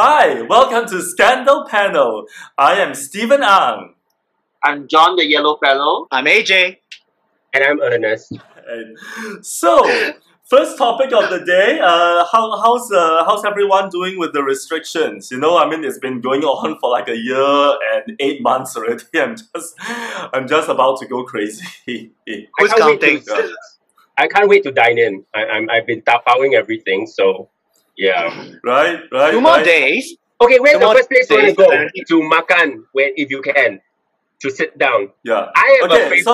Hi, welcome to Scandal Panel. I am Stephen Ang. I'm John the Yellow Fellow. I'm AJ. And I'm Ernest. And so, first topic of the day. Uh, how, how's uh, how's everyone doing with the restrictions? You know, I mean, it's been going on for like a year and eight months already. I'm just, I'm just about to go crazy. Who's I can't wait counting? to- I can't wait to dine in. I, I'm, I've been tapawing everything, so yeah. right, right. Two more right. days. Okay, where's Come the first place you want to go? To makan, where if you can, to sit down. Yeah. I have a favorite. so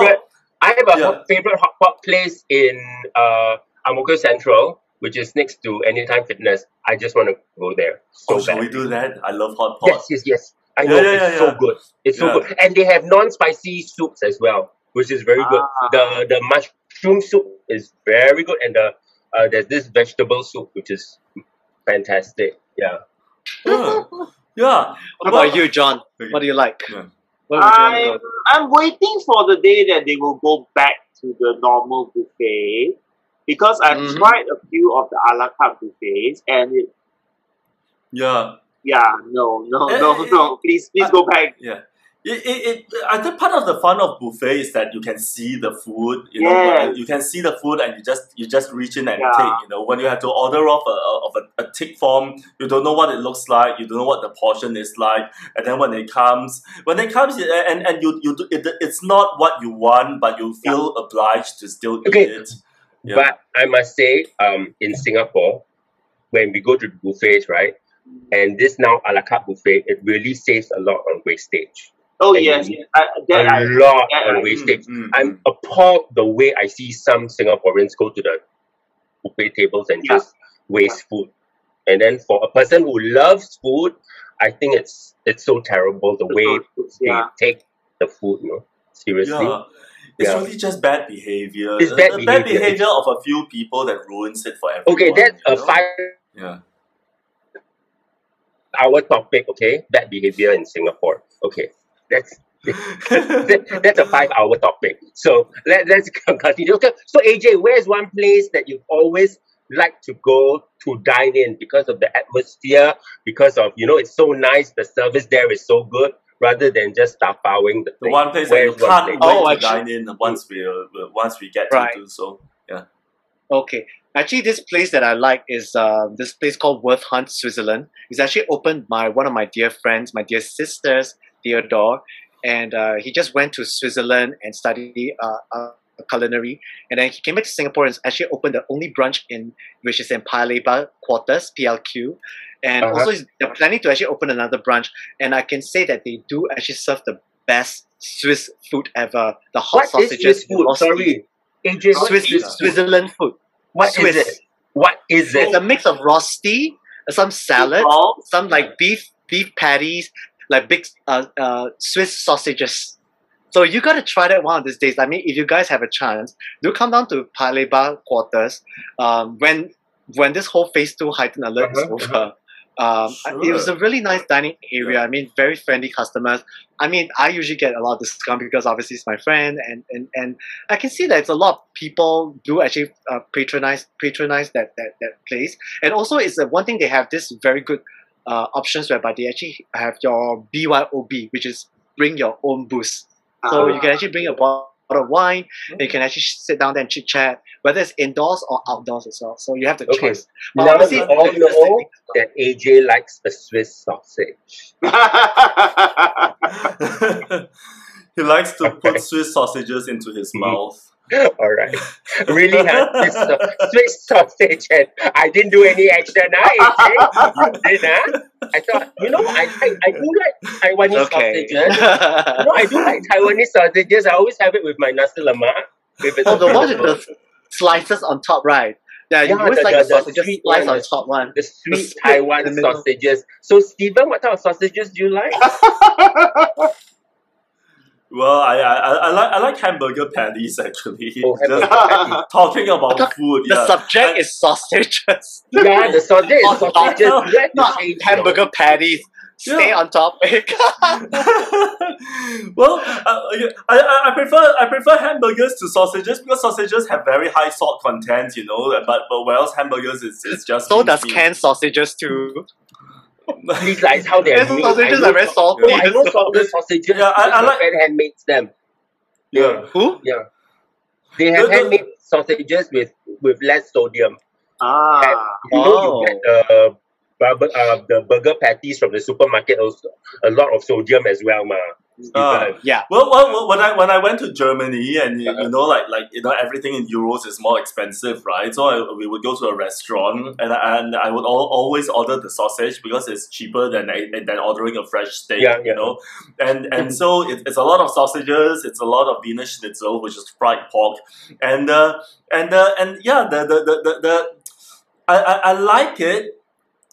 I have a Yeah. hot, favorite hot pot place in uh Ang Mo Kio Central, which is next to Anytime Fitness. I just want to go there so oh, shall we do that? I love hot pot. Yes, yes, yes. I Yeah, know yeah, it's yeah, so yeah. good. It's so good, and they have non-spicy soups as well, which is very good. Ah. The the mushroom soup is very good, and the uh, there's this vegetable soup which is fantastic. Yeah. Yeah. yeah. What about you, John? What do you like? Yeah. Where would you want to I'm. I'm waiting for the day that they will go back to the normal buffet because I've Mhm. tried a few of the a la carte buffets and it, Yeah. yeah, no, no, Eh, no, eh, no, please, please uh, go back. Yeah. It, it, it, I think part of the fun of buffet is that you can see the food. You Yes. when you can see the food, and you just you just reach in and Yeah. take. You know, when you have to order off a, a- of a, a tick form, you don't know what it looks like. You don't know what the portion is like, and then when it comes, when it comes, uh, and and you you do, it, it's not what you want, but you feel obliged to still eat it. Yeah. But I must say, um, in Singapore, when we go to the buffets, right, and this now a la carte buffet, it really saves a lot on wastage. Oh, And yes, I, that a I, lot yeah, on yeah. wastage. Mm, mm, I'm mm. appalled the way I see some Singaporeans go to the buffet tables and Yeah. just waste food. And then for a person who loves food, I think it's it's so terrible the way they yeah. take the food. You know, seriously. Yeah. It's Yeah. really just bad behavior. It's bad the bad behavior. behavior of a few people that ruins it for everyone. Okay, that's a know? five Yeah. hour topic. Okay, bad behavior in Singapore. Okay, that's that, that's a five hour topic. So let, let's continue. Okay, so AJ, where's one place that you always like to go to dine in because of the atmosphere, because of you know it's so nice, the service there is so good, rather than just tapawing the The one place that you can't place? wait Oh, to actually- dine in once we uh, once we get Right. to do so. Yeah. Okay. Actually, this place that I like is uh, this place called Worth Hunt, Switzerland. It's actually opened by one of my dear friends, my dear sisters, Theodore. And uh, he just went to Switzerland and studied uh, uh, culinary. And then he came back to Singapore and actually opened the only branch in, which is in Paya Lebar Quarters, PLQ. And Uh-huh. also, they're planning to actually open another branch. And I can say that they do actually serve the best Swiss food ever. The hot What is sausages. Swiss food? Sorry, AJ. Swiss, Swiss? Switzerland food. What is Swiss. it? What is it? It's a mix of rosti, some salad, some like beef beef patties, like big uh, uh, Swiss sausages. So you gotta try that one of these days. I mean, if you guys have a chance, do come down to Paya Lebar quarters. Um, when when this whole phase two heightened alert Uh-huh, is over. Um, It was a really nice dining area. I mean, very friendly customers. I mean, I usually get a lot of discount because obviously it's my friend, and and, and I can see that it's a lot of people do actually uh, patronize patronize that, that that place. And also, it's the one thing they have this very good uh, options whereby they actually have your BYOB, which is bring your own booze. So you can actually bring a bottle of wine, and you can actually sit down there and chit chat, whether it's indoors or outdoors as well. So you have the Okay. choice. But Now obviously, we all the- know that AJ likes the Swiss sausage. he likes to Okay. put Swiss sausages into his Mhm. mouth. All right. Really have Swiss, sau- Swiss sausage and I didn't do any action, huh, AJ? You did, huh? I thought, you know, I, I, I do like Taiwanese Okay. sausages. You know, I do like Taiwanese sausages. I always have it with my nasi lemak. Oh, the one with the slices on top, right? Yeah, you Yeah, always the- like the- the, sausages sweet slice one, on the- top one. the sweet Taiwan the middle. sausages. So, Stephen, what type of sausages do you like? Well, I, I, I, I like I like hamburger patties actually. Oh, Just hamburger talking about Thought food. The yeah. subject is sausages, yeah, the sausage is On sausages. no, You have to not hamburger patties. Stay Yeah. on topic. well, uh, I, I, I prefer I prefer hamburgers to sausages because sausages have very high salt content, you know. But but whereas hamburgers is, is just so does meat. canned sausages too. Please, like how they're made. sausages I know are very salty. No, I know salted sausages. Yeah, I- I because my like- friend handmades them. yeah. Who? Yeah. They have The- the- handmade sausages with with less sodium. Ah. You know, Oh. you get the burger, uh, the burger patties from the supermarket. Also, a lot of sodium as well, ma. Ah. Yeah. Well, well, when I when I went to Germany and you, you know like like you know everything in euros is more expensive, right? So I, we would go to a restaurant and I- and I would al- always order the sausage because it's cheaper than than ordering a fresh steak, Yeah, you know. And and so it, it's a lot of sausages, it's a lot of Wiener Schnitzel, which is fried pork, and uh, and uh, and yeah, the the the the, the I, I I like it.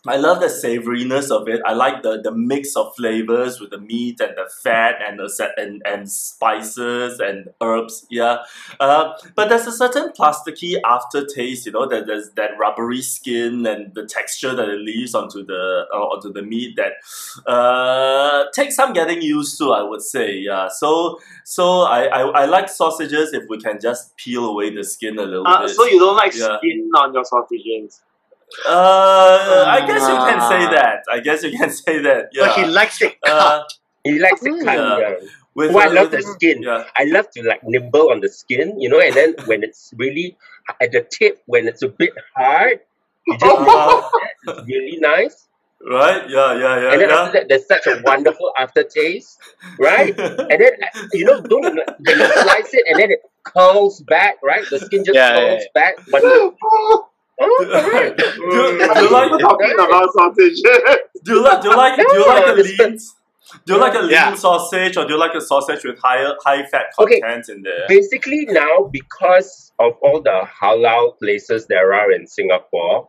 I love the savoriness of it. I like the, the mix of flavors with the meat and the fat and the set and, and spices and herbs. Yeah, uh, but there's a certain plasticky aftertaste. You know, that there's that rubbery skin and the texture that it leaves onto the uh, onto the meat that uh, takes some getting used to. I would say. Yeah. So so I, I, I like sausages if we can just peel away the skin a little Uh, bit. so you don't like Yeah. skin on your sausages? Uh, I guess you can say that. I guess you can say that. Yeah. But he likes it cut. uh, He likes it cut. Yeah. Yeah. with, Oh, I with- love the skin. Yeah. I love to like nibble on the skin, you know, and then when it's really at the tip, when it's a bit hard, you just Uh, it's really nice. right. Yeah. Yeah. Yeah. and then yeah. after that, there's such a wonderful aftertaste, right? And then uh, you know, don't when you slice it and then it curls back, right? The skin just Yeah, yeah, curls back. But oh. Do- do you like- talking about sausages. Do you like? Do you like? Do you like a lean? Do you like a lean Yeah. sausage or do you like a sausage with higher high fat Okay. content in there? Basically, now because of all the halal places there are in Singapore,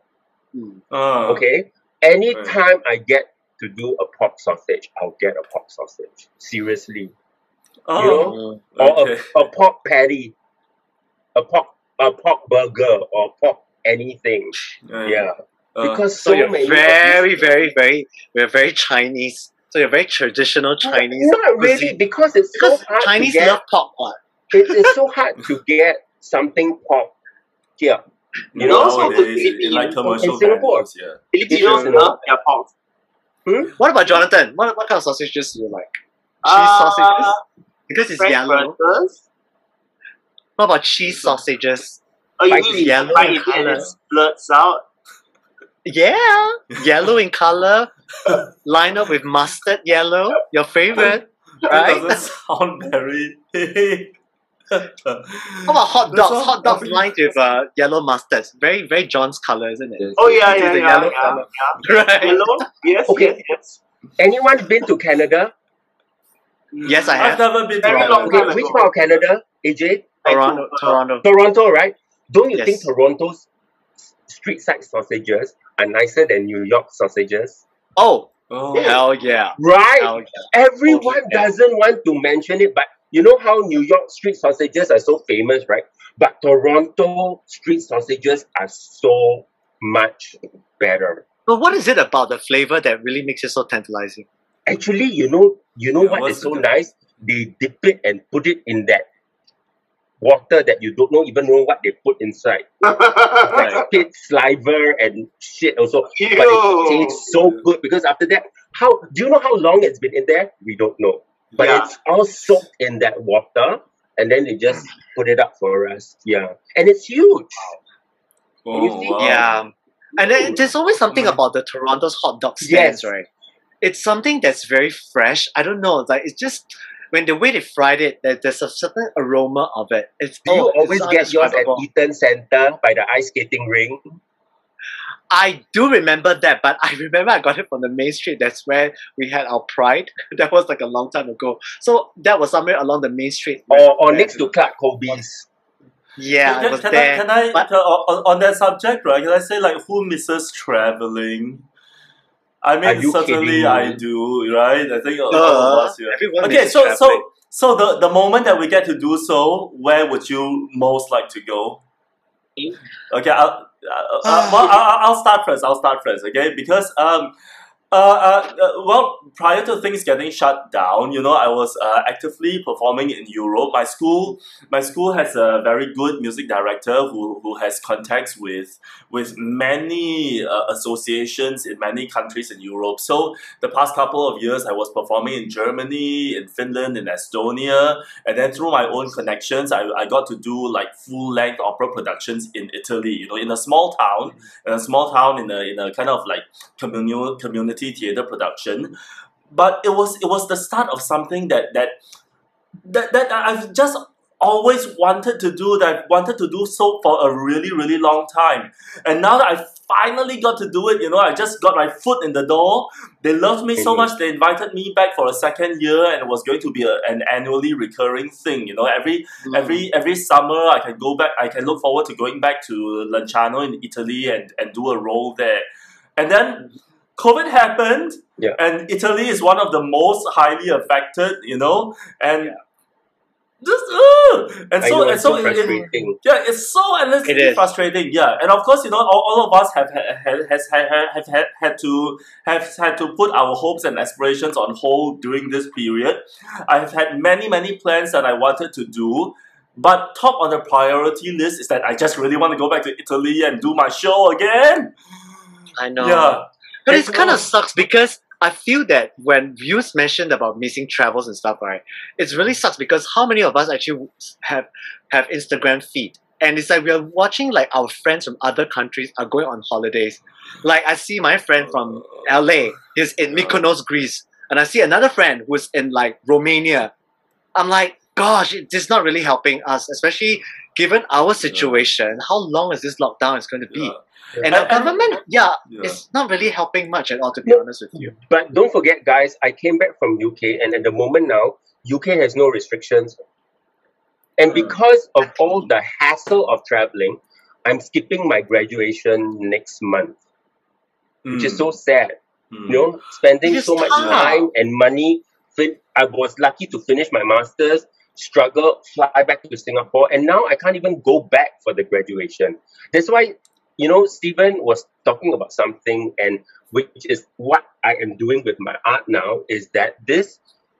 Uh, okay, anytime I get to do a pork sausage, I'll get a pork sausage. Seriously, Oh, you know? or a, a pork patty, a pork a pork burger, or pork anything. Yeah, Uh, because So so, you're many. very, these- very, very, we're very Chinese. So you're very traditional Chinese. Not really, cuisine. because it's so Because hard Chinese to get. love pork. What? It is so hard to get something pork here. you You know, also nowadays, the in, in like Philippines- commercial In Singapore. venues, yeah. Filipinos Yes, you know. love their pork. What about Jonathan? What, what kind of sausages do you like? Cheese Uh, sausages? Because it's French yellow. burgers. What about cheese sausages? Oh, you mean yellow fry in colour. it splurts out? Yeah, yellow in color, line up with mustard yellow. Your favorite, That right? doesn't sound very. How about hot That's dogs? all- Hot dogs lined with uh, yellow mustard. Very, very John's color, isn't it? Oh yeah, It is yeah, the yeah, yellow yeah, colour. yeah. Right. Yellow? Yes, Okay. yes, yes. Anyone been to Canada? Yes, I have. I've never been to Very Canada. long Okay, time which part of Canada, AJ? Toronto, Toronto. Toronto, right? Don't you Yes. think Toronto's street side sausages are nicer than New York sausages? Oh, Oh. hell yeah. Right? Hell yeah. Everyone Okay, yeah. doesn't want to mention it, but you know how New York street sausages are so famous, right? But Toronto street sausages are so much better. But what is it about the flavor that really makes it so tantalizing? Actually, you know, you know Yeah, what's so the- nice? They dip it and put it in that water that you don't know even know what they put inside. Like pig saliva and shit also. But it tastes so good because after that, how do you know how long it's been in there? We don't know. But Yeah. it's all soaked in that water and then they just put it up for us. Yeah. And it's huge. Oh, You see? wow. Yeah. And then there's always something Mm. about the Toronto's hot dog stands, Yes. right? It's something that's very fresh. I don't know. Like it's just when the way they fried it, there, there's a certain aroma of it. It's Do you oh, always get yours at. Eaton Center by the ice skating ring? I do remember that, but I remember I got it from the main street. That's where we had our pride. that was like a long time ago. So that was somewhere along the main street. Or, or next to Clark Kobe's? Yeah, Can, I was can there. I, can I but- can- on, on that subject, right? Can I say like who misses traveling? I mean, certainly kidding I do, right? I think all Uh, of us, yeah. everyone Okay, so traveling. so so the the moment that we get to do so, where would you most like to go? Okay, I'll, uh, uh, well, I'll, I'll start first. I'll start first. Okay, because um, Uh, uh, uh, well, prior to things getting shut down, you know, I was uh, actively performing in Europe. My school, my school has a very good music director who, who has contacts with with many uh, associations in many countries in Europe. So the past couple of years, I was performing in Germany, in Finland, in Estonia, and then through my own connections, I, I got to do like full length opera productions in Italy. You know, in a small town, in a small town, in a in a kind of like communal community theater production. But it was it was the start of something that that that, that I've just always wanted to do that I've wanted to do so for a really really long time. And now that i finally got to do it you know i just got my foot in the door. They loved me so Mhm. much they invited me back for a second year and it was going to be a, an annually recurring thing you know. Every every every summer i can go back i can look forward to going back to lanciano in italy and and do a role there. And then covid happened Yeah. and italy is one of the most highly affected you know and just uh, and I so know and it's so so it- it- frustrating. yeah, it's so endlessly It is. frustrating. Yeah, and of course, you know, all, all of us have ha- ha- has ha- ha- have had, had to have had to put our hopes and aspirations on hold during this period. I've had many many plans that I wanted to do, but top on the priority list is that I just really want to go back to Italy and do my show again. I know. Yeah, But It's it kind of sucks because I feel that when views mentioned about missing travels and stuff, right, it's really sucks because how many of us actually have have Instagram feed? And it's like we are watching like our friends from other countries are going on holidays. Like I see my friend from LA, he's in Mykonos, Greece, and I see another friend who's in like Romania. I'm like, gosh, it is not really helping us, especially given our situation. How long is this lockdown is going to be? yeah, And our And- and- government, yeah, yeah. it's not really helping much at all, to be No. honest with you. But don't forget, guys, I came back from UK, and at the moment now, UK has no restrictions. And Mm. because of all the hassle of traveling, I'm skipping my graduation next month, which is Mm, so sad. mm. You know, spending It is so much time and money. I was lucky to finish my master's, struggle, fly back to Singapore, and now I can't even go back for the graduation. That's why, you know, Stephen was talking about something, and which is what I am doing with my art now, is that this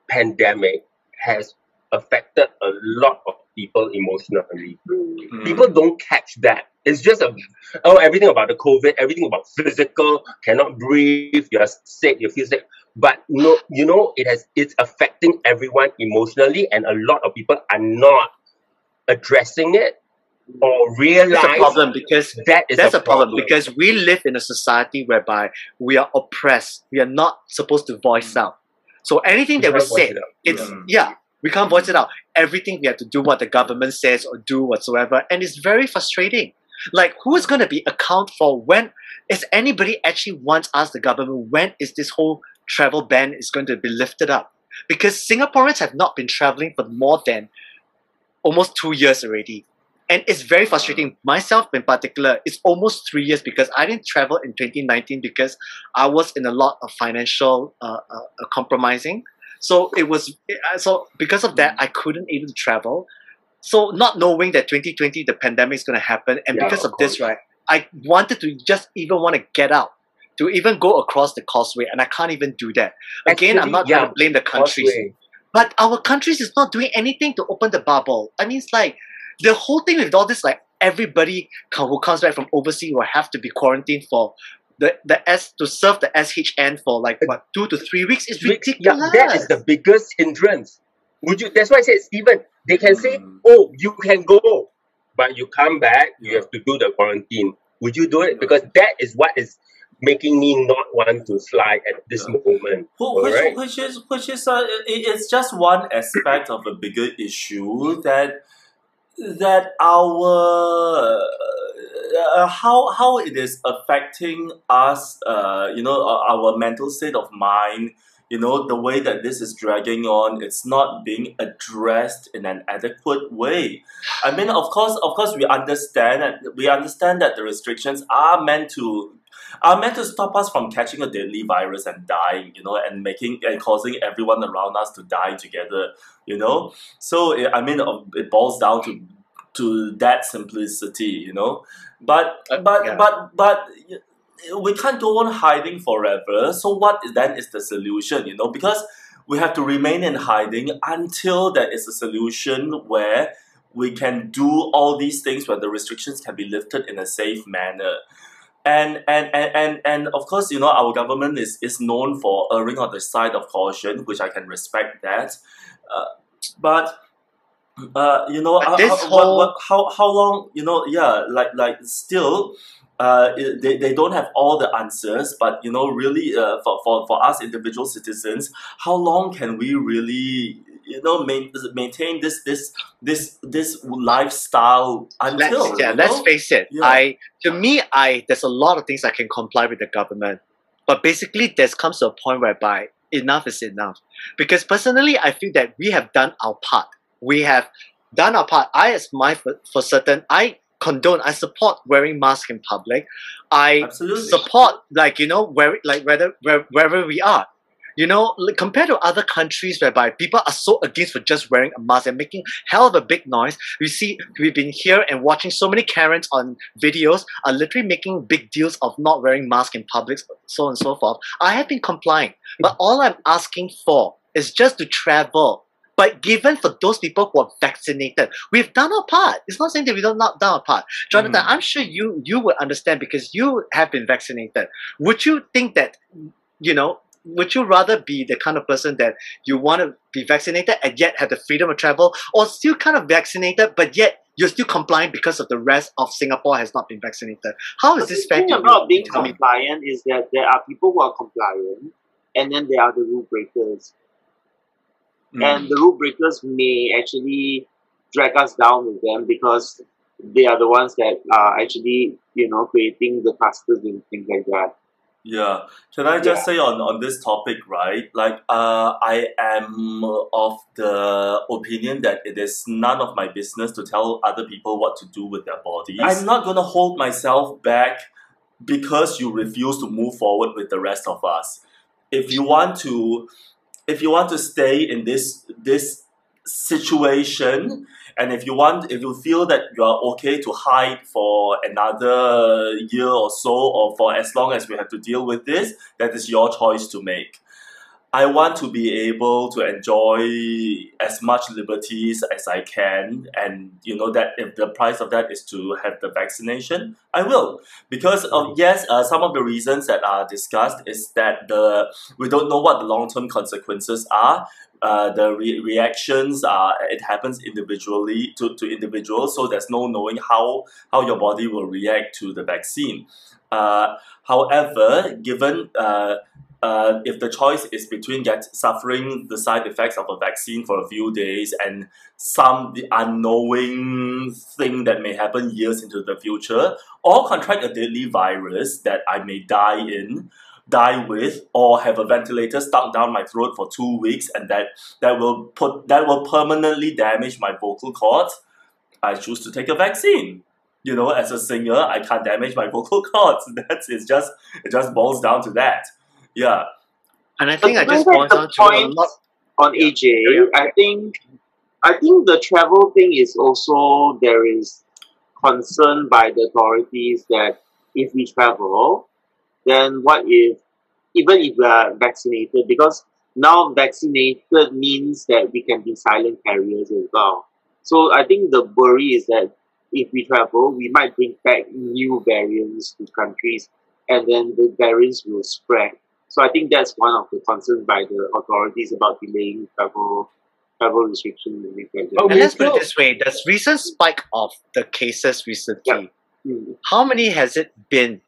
pandemic has affected a lot of people emotionally Mm. people don't catch that. It's just a oh everything about the COVID, everything about physical, cannot breathe, you're sick, you feel sick. But no, you know, it has it's affecting everyone emotionally, and a lot of people are not addressing it or realize That's a problem because that is that's a a problem because we live in a society whereby we are oppressed. We are not supposed to voice out. So anything that we say, it it's Mm. yeah, we can't voice it out. Everything we have to do what the government says or do whatsoever, and it's very frustrating. Like who is going to be account for when is anybody actually wants us the government when is this whole travel ban is going to be lifted up? Because Singaporeans have not been traveling for more than almost two years already. And it's very frustrating. Myself in particular, it's almost three years because I didn't travel in 2019 because I was in a lot of financial uh, uh, uh, compromising. So it was so because of that, I couldn't even travel. So not knowing that 2020 the pandemic is going to happen, and Yeah, because of of, this, right, I wanted to just even want to get out, to even go across the causeway, and I can't even do that. Again, I'm not yeah, going to blame the countries. Causeway. But our countries is not doing anything to open the bubble. I mean, it's like the whole thing with all this, like everybody who comes back from overseas will have to be quarantined for the the S to serve the SHN for like what two to three weeks. is ridiculous. Yeah, that is the biggest hindrance. Would you? That's why I said, Stephen. They can say. "Oh, you can go," but you come back, you have to do the quarantine. Would you do it? Because that is what is making me not want to fly at this Yeah. moment. Which, Alright. which is which is uh, it, it's just one aspect of a bigger issue that that our uh, how how it is affecting us uh, you know our, our mental state of mind you know the way that this is dragging on it's not being addressed in an adequate way i mean of course of course we understand that we understand that the restrictions are meant to are meant to stop us from catching a deadly virus and dying, you know, and making and causing everyone around us to die together, you know. So I mean, it boils down to to that simplicity, you know. But but yeah. but but we can't go on hiding forever. So what then is the solution? You know, because we have to remain in hiding until there is a solution where we can do all these things where the restrictions can be lifted in a safe manner. And, and, and, and, and of course, you know, our government is, is known for erring on the side of caution, which I can respect that. Uh, but uh, you know, how, this what, what, how, how long, you know, yeah, like, like still, uh, they, they don't have all the answers, but you know, really, uh, for, for, for us individual citizens, how long can we really, you know, main, maintain this this this this lifestyle until? let's, yeah, you let's face it. Yeah. I to me, I there's a lot of things I can comply with the government, but basically, there's comes to a point whereby enough is enough. Because personally, I feel that we have done our part. We have done our part. I, as my for, for certain, I condone. I support wearing masks in public. I Absolutely. support like you know where like whether where, wherever we are you know like, compared to other countries whereby people are so against for just wearing a mask and making hell of a big noise we see we've been here and watching so many karens on videos are literally making big deals of not wearing masks in public so on and so forth i have been complying but mm. all i'm asking for is just to travel but given for those people who are vaccinated, we've done our part. It's not saying that we don't not done our part. Jonathan, Mm. I'm sure you you would understand because you have been vaccinated. Would you think that you know? Would you rather be the kind of person that you want to be vaccinated and yet have the freedom of travel, or still kind of vaccinated but yet you're still compliant because of the rest of Singapore has not been vaccinated? How is But this the fair thing to about being compliant is that there are people who are compliant, and then there are the rule breakers. Mm. and the rule breakers may actually drag us down with them because they are the ones that are actually you know creating the clusters and things like that. Yeah. Can I just say on, on this topic, right? Like, uh, I am of the opinion that it is none of my business to tell other people what to do with their bodies. I'm not going to hold myself back because you refuse to move forward with the rest of us. If you want to, if you want to stay in this this situation, and if you want, if you feel that you are okay to hide for another year or so, or for as long as we have to deal with this, that is your choice to make. I want to be able to enjoy as much liberties as I can, and you know that if the price of that is to have the vaccination, I will. Because of yes, uh, some of the reasons that are discussed is that the we don't know what the long term consequences are. Uh, the re- reactions are it happens individually to, to individuals, so there's no knowing how how your body will react to the vaccine. Uh, however, given uh, if the choice is between get suffering the side effects of a vaccine for a few days and some unknowing thing that may happen years into the future, or contract a deadly virus that I may die in, die with, or have a ventilator stuck down my throat for two weeks and that that will put that will permanently damage my vocal cords, I choose to take a vaccine. You know, as a singer, I can't damage my vocal cords. That's it's just it just boils down to that. Yeah. And I think I just that's boils the down to a point. lot. On AJ, I think I think the travel thing is also there is concern by the authorities that if we travel, then what if even if we are vaccinated because now vaccinated means that we can be silent carriers as well. So I think the worry is that if we travel, we might bring back new variants to countries and then the variants will spread. So I think that's one of the concerns by the authorities about delaying travel travel restrictions and things like that. Oh, And let's put it this way: the recent spike of the cases recently, Yeah. Mm. how many has it been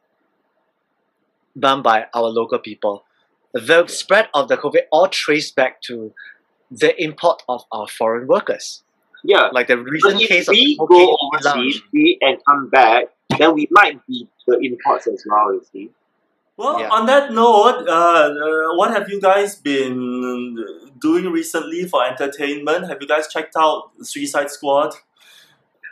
done by our local people? The spread of the COVID all traced back to the import of our foreign workers. Yeah. Like the recent if case we of go Phuket overseas lounge. we, and come back, then we might be the imports as well, you see. Well, Yeah. on that note, uh, uh, what have you guys been doing recently for entertainment? Have you guys checked out Suicide Squad?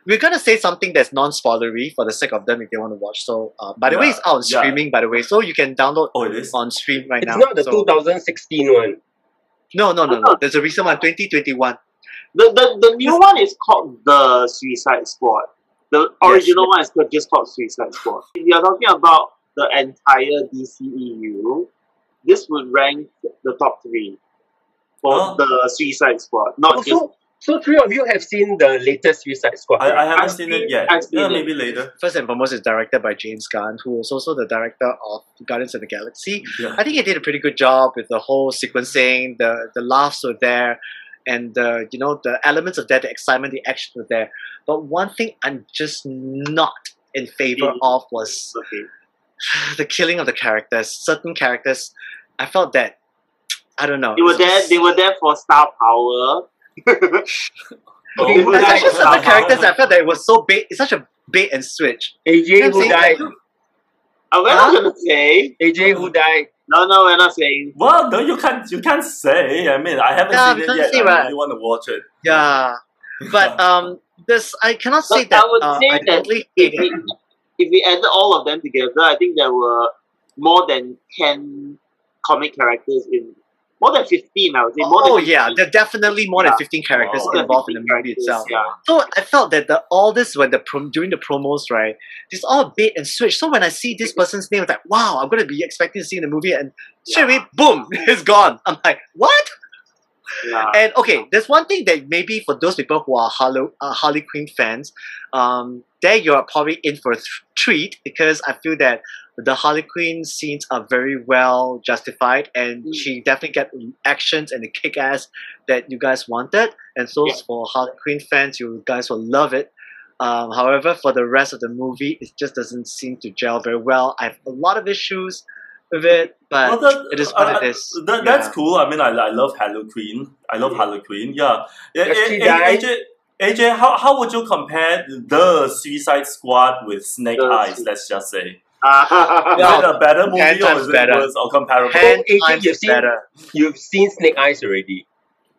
We're gonna say something that's non-spoilery for the sake of them if they want to watch. So, uh, by the way, it's out on yeah. streaming. By the way, so you can download Oh, it is. on stream right It's now. not the So- 2016 one. No, no, no, no. There's a recent one, 2021. The, the, the new one is called The Suicide Squad. The original one is called- just called Suicide Squad. If you're talking about the entire DCEU, this would rank the top three for Oh. the Suicide Squad. Not Oh, just so, so three of you have seen the latest Suicide Squad. I, I haven't I've seen seen- it yet. I've seen yeah, it. maybe later. First and foremost, it's directed by James Gunn, who was also the director of Guardians of the Galaxy. Yeah. I think he did a pretty good job with the whole sequencing. The the laughs were there, and the you know the elements of that, the excitement, the action were there. But one thing I'm just not in favor of was okay. the killing of the characters. Certain characters, I felt that I don't know. They were there. They were there for star power. Oh, They were There's actually certain star characters. I felt that it was so bait. It's such a bait and switch. AJ I'm who died. Uh, we're Huh? not gonna say. AJ who died. No, no, we're not saying. Well, no, you can't. You can't say. I mean, I haven't Yeah, seen it yet. say, I right? really want to watch it. Yeah, but um, this I cannot say But that. I would uh, say I that totally If it. If we added all of them together, I think there were more than ten comic characters in. More than fifteen, I would say. More Oh yeah, there are definitely more than fifteen characters Wow. More than involved in the movie itself. Yeah. So I felt that the all this when the prom, during the promos, right, it's all bait and switch. So when I see this person's name, it's like, wow, I'm gonna be expecting to see in the movie, and straight away, boom, it's gone. I'm like, what? And okay, there's one thing that maybe for those people who are Harley, uh, Harley Quinn fans, um, there you are probably in for a th- treat because I feel that the Harley Quinn scenes are very well justified and Mm. she definitely get actions and the kick ass that you guys wanted. And so Yeah. for Harley Quinn fans, you guys will love it. Um, however, for the rest of the movie, it just doesn't seem to gel very well. I have a lot of issues with it, but Well, that, it is what uh, it is. That, That's Yeah. cool. I mean, I, I love Harley Quinn. I love Yeah. Harley Yeah. yeah Does A- she A- die? AJ, AJ, how, how would you compare the Suicide Squad with Snake The Eyes? Su- Let's just say. Is Yeah. it a better movie Ten or times is it better. worse or comparable? Ten AJ, times you've seen- better. You've seen Snake Eyes already.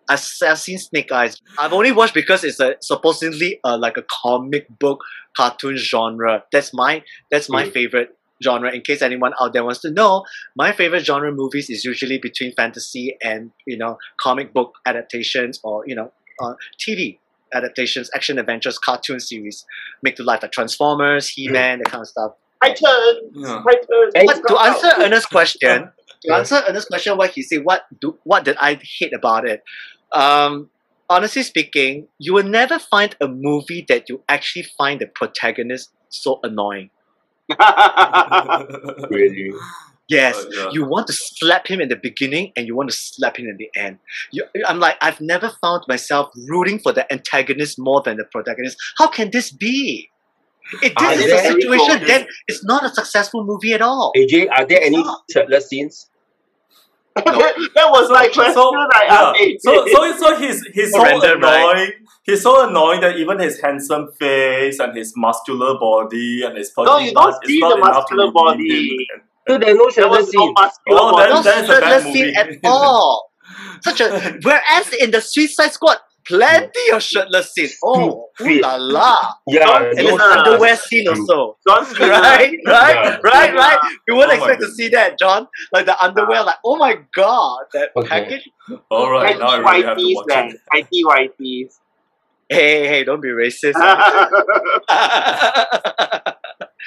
I've, I've seen Snake Eyes. I've only watched because it's a supposedly uh, like a comic book cartoon genre. That's my that's my Mm. favorite genre. In case anyone out there wants to know, my favorite genre movies is usually between fantasy and you know comic book adaptations or you know uh, TV adaptations, action adventures, cartoon series, make to life like Transformers, He Man, that kind of stuff. My turn. Yeah. My turn. But to answer Ernest's question, to Yeah. answer Ernest's question, what he said, what do what did I hate about it? Um, honestly speaking, you will never find a movie that you actually find the protagonist so annoying. Really. Yes, Uh, yeah. you want to slap him in the beginning and you want to slap him in the end. You, I'm like, I've never found myself rooting for the antagonist more than the protagonist. How can this be? If Are this is a situation, then it's not a successful movie at all. AJ, are there any shirtless scenes? that was my question. So, I yeah. asked AJ. so, so, so he's, he's so Random, right? annoying. He's so annoying that even his handsome face and his muscular body and his personality. No, you don't butt see not the muscular body. him. So there's no there shirtless was no muscular Oh, body. then- no then it's a movie. scene at all. Such a whereas in the Suicide Squad, plenty of shirtless scene. Oh, ooh Fit. la la! Yeah, And no there's Nah. underwear scene also. John Cena. Right, right, Yeah. right, right. You wouldn't Oh expect to see that, John. Like the underwear, like oh my god, that Okay. package. All right, Tighty now I really have to whiteys, watch man. it. Tighty whiteys. Hey, hey, hey, don't be racist.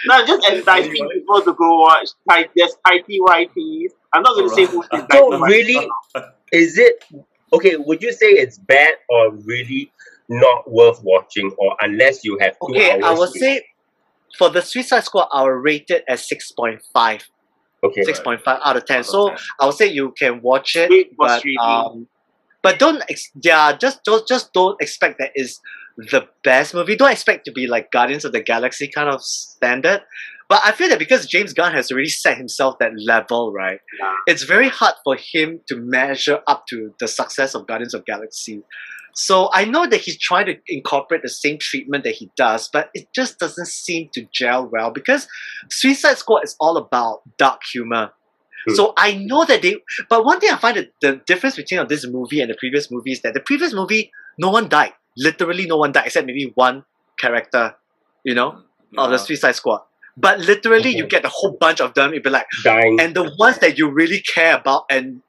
no, I'm just enticing people to go watch. Tight, there's tighty whiteys. I'm not going to say who's in So tighty really, is it okay? Would you say it's bad or really not worth watching, or unless you have two okay, hours? I would to- say for the Suicide Squad, I will rate it as six point five. okay. Six point five out of ten. Out So 10. I would say you can watch it, Wait but um, but don't ex- yeah, just don't just don't expect that is the best movie. Don't expect to be like Guardians of the Galaxy kind of standard. But I feel that because James Gunn has already set himself that level, right? Yeah. It's very hard for him to measure up to the success of Guardians of Galaxy. So I know that he's trying to incorporate the same treatment that he does, but it just doesn't seem to gel well because Suicide Squad is all about dark humor. Hmm. So I know that they, but one thing I find that the difference between this movie and the previous movie is that the previous movie, no one died. Literally, no one died except maybe one character, you know, of the Suicide Squad. But literally, you get a whole bunch of them. It'd be like, Dying. and the ones that you really care about and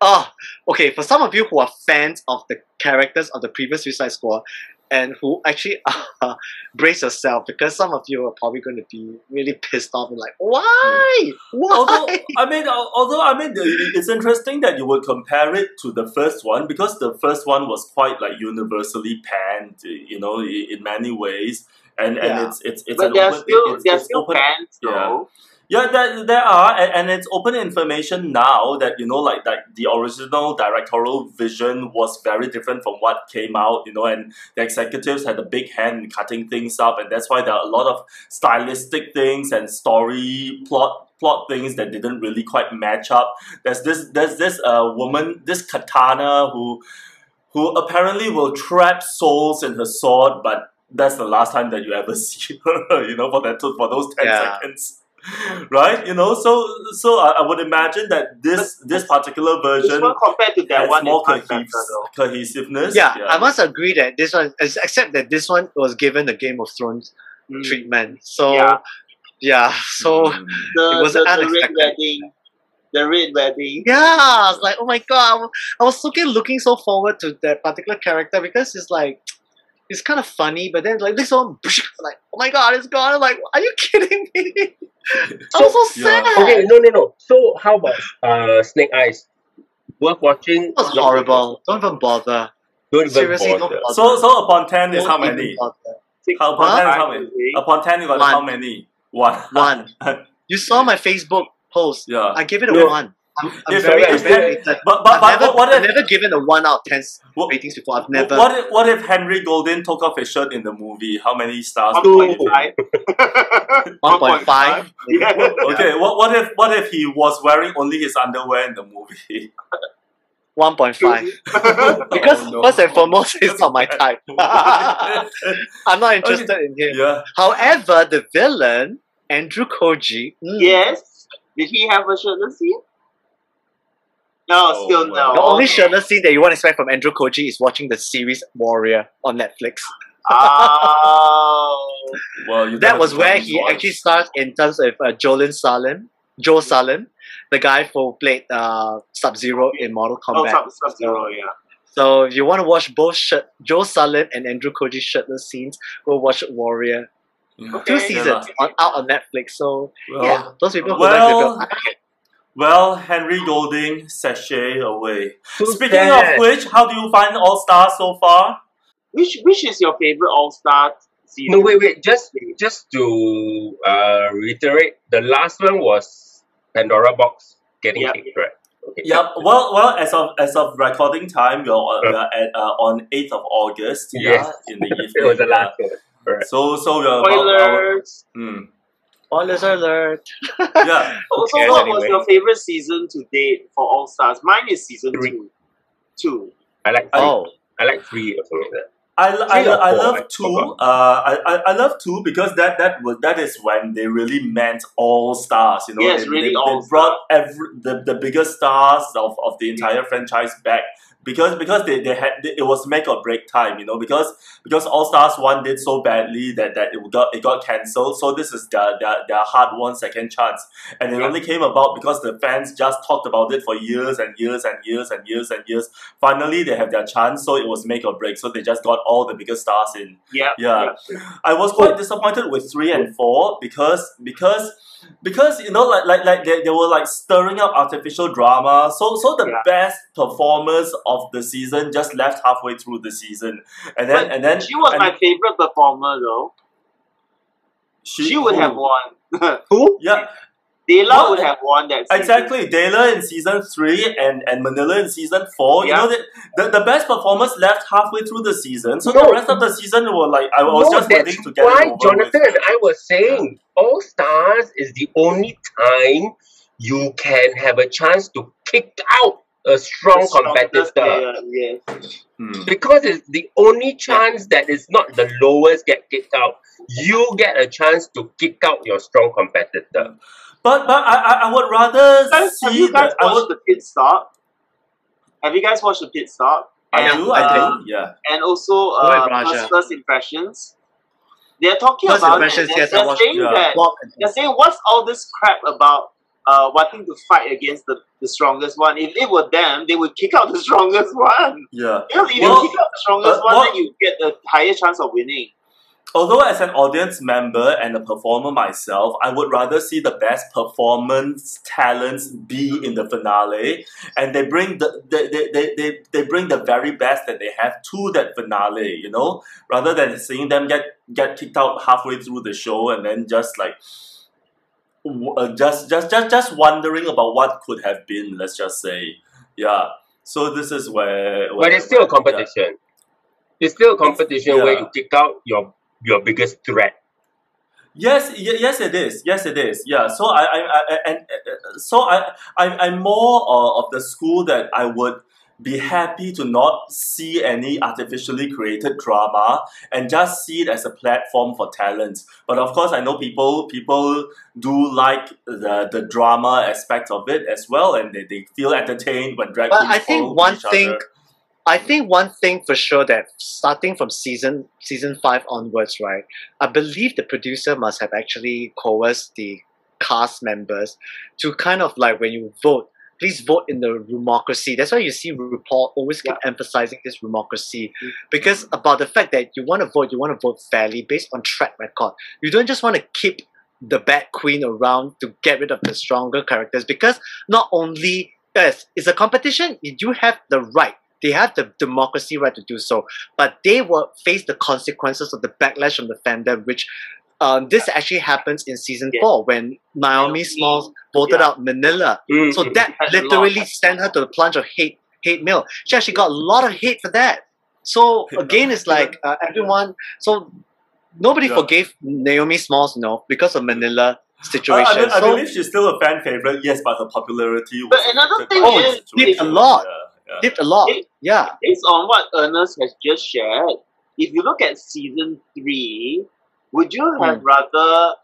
oh okay for some of you who are fans of the characters of the previous suicide squad and who actually uh, brace yourself because some of you are probably going to be really pissed off and like, why? Why? although I mean, although I mean, it's interesting that you would compare it to the first one because the first one was quite like universally panned, you know, in many ways, and and Yeah. it's it's it's but an open, still it's, it's still open, fans yeah. though. Yeah, there, there are, and, and it's open information now that you know, like like the original directorial vision was very different from what came out, you know, and the executives had a big hand in cutting things up, and that's why there are a lot of stylistic things and story plot plot things that didn't really quite match up. There's this there's this uh woman, this katana who who apparently will trap souls in her sword, but that's the last time that you ever see her, you know, for that for those ten Yeah. seconds. Right, you know, so so I, I would imagine that this this particular version one compared to that has one more is much better cohes- cohesiveness. yeah, I must agree that this one, except that this one was given the Game of Thrones Mm. treatment. So, Yeah. yeah, so Mm. The, It was the, the red unexpected. wedding. The red wedding. Yeah, I was like, oh my god, I wa- I was looking looking so forward to that particular character because it's like it's kind of funny, but then like this one, like, oh my god, it's gone. I'm like, are you kidding me? I was so Yeah. sad. Okay, no, no, no. So how about uh Snake Eyes? Worth watching. It was not horrible. Don't even bother. Don't even Seriously, bother. don't bother. So so upon ten is Don't how many? How upon ten is how many? Upon ten you got One. how many? One. One. You saw my Facebook post. yeah. I give it a No. one. I'm, I'm If- very, if- I'm very if- rated. But but, I've but never, what, what I've if never given a one out of ten What- ratings before. I've never. what if what if Henry Golding took off his shirt in the movie? How many stars? One would you point give? five. 1.5? Yeah. Okay, what, what if what if he was wearing only his underwear in the movie? 1.5. Because Oh, no. first and foremost, it's not my type. I'm not interested in him. yeah. However, the villain, Andrew Koji, mm, Yes. Did he have a shirtless scene? No, Oh, still no. the only shirtless scene that you want to expect from Andrew Koji is watching the series Warrior on Netflix. Oh. Well, you That was where he once. actually starts in terms of uh, Jolin Salim, Joe Taslim, the guy who played uh, Sub Zero in Mortal Oh, Kombat. Sub Sub Zero, yeah. So if you want to watch both shirt, Joe Taslim and Andrew Koji shirtless scenes, go watch Warrior. Yeah. Okay. Two seasons on, out on Netflix. So Well, yeah, those people who well, like the film. Well, Henry Golding sashay away. Too Speaking sad. of which, how do you find All Stars so far? Which which is your favorite All Star season? No, wait, wait. Just just to uh, reiterate, the last one was Pandora Boxx getting Yeah. kicked, right? Okay. Yep. Well, well, as of as of recording time, we're, on- we're at uh, on eighth of August. Yes. Yeah, in the evening. It was the last one. Right. So so we're about our, Spoilers. mm, Spoilers alert. yeah. Also, cares what was anyway? your favorite season to date for All Stars? Mine is season Three. two. Two. I like three. Oh, I like three or something like that. I, I, Three or lo- I I love two. Uh, I, I, I love two because that that was that is when they really meant all stars. You know, Yes, they, really they, all they brought every the, the biggest stars of, of the entire franchise back because because they, they had it was make or break time. You know, because because All Stars one did so badly that, that it got it got cancelled. So this is their their, their hard won second chance, and it Yeah. only came about because the fans just talked about it for years and years and years and years and years. Finally, they have their chance, so it was make or break. So they just got all the biggest stars in. Yeah. Yeah. I was quite disappointed with three and four because because because you know like like like they, they were like stirring up artificial drama. So so the Yeah. best performers of the season just left halfway through the season, and then But and then She was my favorite performer though. She, would have won. who? Yeah, Dela Well, would have won that season. exactly. Dela in season three and, and Manila in season four. You know the, the the best performers left halfway through the season. So No. the rest of the season were like I was no, just that's waiting to get why it over Jonathan with. I was saying All Stars is the only time you can have a chance to kick out a strong The strongest competitor. player, Yes. Hmm. Because it's the only chance that is not the lowest get kicked out. You get a chance to kick out your strong competitor. But but I I, I would rather Guys, have see you guys that I watched would the pit stop? Have you guys watched the pit stop? I And, do I uh, do yeah. And also uh, first, first impressions. They're talking First about impressions, it. yes, I They're, they're watched- saying yeah. that they're saying what's all this crap about uh, wanting to fight against the, the strongest one. If it were them, they would kick out the strongest one. Yeah. Because if Well, you kick out the strongest uh, one, well- then you get a higher chance of winning. Although as an audience member and a performer myself, I would rather see the best performance talents be in the finale, and they bring the they, they, they, they, bring the very best that they have to that finale. You know, rather than seeing them get get kicked out halfway through the show and then just like. Uh, just, just, just, just wondering about what could have been. Let's just say, yeah. So this is where, where But it's still a yeah. competition. It's still a competition where you kick out your your biggest threat. Yes, y- yes, it is. Yes, it is. Yeah. So I, I, I and uh, so I, I, I'm more uh, of the school that I would be happy to not see any artificially created drama and just see it as a platform for talents. But of course, I know people people do like the the drama aspect of it as well, and they, they feel entertained when drag But I think one thing other. I think one thing for sure that starting from season season five onwards, right? I believe the producer must have actually coerced the cast members to kind of like when you vote, please vote in the democracy. That's why you see RuPaul always keep emphasizing this democracy mm-hmm. because about the fact that you want to vote, you want to vote fairly based on track record. You don't just want to keep the bad queen around to get rid of the stronger characters because not only yes, it's a competition, you do have the right they have the democracy right to do so, but they will face the consequences of the backlash from the fandom, which um, this actually happens in season Yeah. four when Naomi Naomi, Smalls voted yeah. out Manila. Mm, So that Had literally sent her to the plunge of hate hate mail. She actually got a lot of hate for that. So again, it's like uh, everyone. So nobody Yeah. forgave Naomi Smalls, you know, because of Manila Uh, I, situation. be- I believe she's still a fan favorite, yes, but her popularity was But another thing by the is, situation. did a lot. Yeah, yeah. dipped a lot. It- Yeah. based on what Ernest has just shared, if you look at season three, would you have Hmm. rather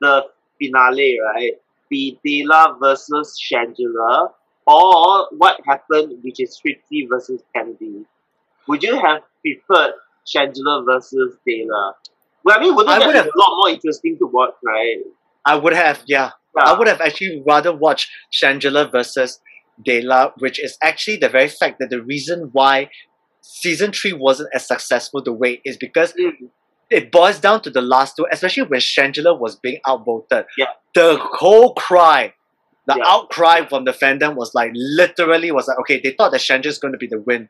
the finale, right, be Dela versus Shangela, or what happened, which is Trixie versus Kennedy? Would you have preferred Shangela versus Dela? Well, I mean, wouldn't I that would be have- a lot more interesting to watch, right? I would have, yeah. Yeah. I would have actually rather watched Shangela versus Dela, which is actually the very fact that the reason why season three wasn't as successful the way is because Mm. it boils down to the last two, especially when Shangela was being outvoted. Yeah. The whole cry, the Yeah. outcry from the fandom was like literally was like, okay, they thought that Shangela's going to be the win,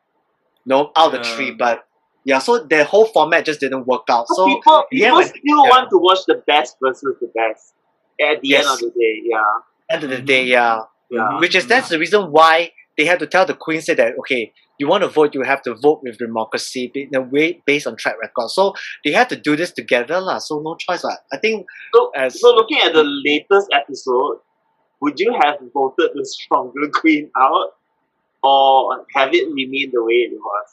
no, out the Yeah. tree, but yeah, so the whole format just didn't work out. So So people, people when- still yeah. want to watch the best versus the best at the end of the day, yeah. end of the day, yeah. Yeah. which is that's the reason why they had to tell the queen say that okay you want to vote you have to vote with democracy in a way based on track record so they had to do this together lah. so no choice lah. i think So, as so looking at the latest episode, would you have voted the stronger queen out, or have it remained the way it was?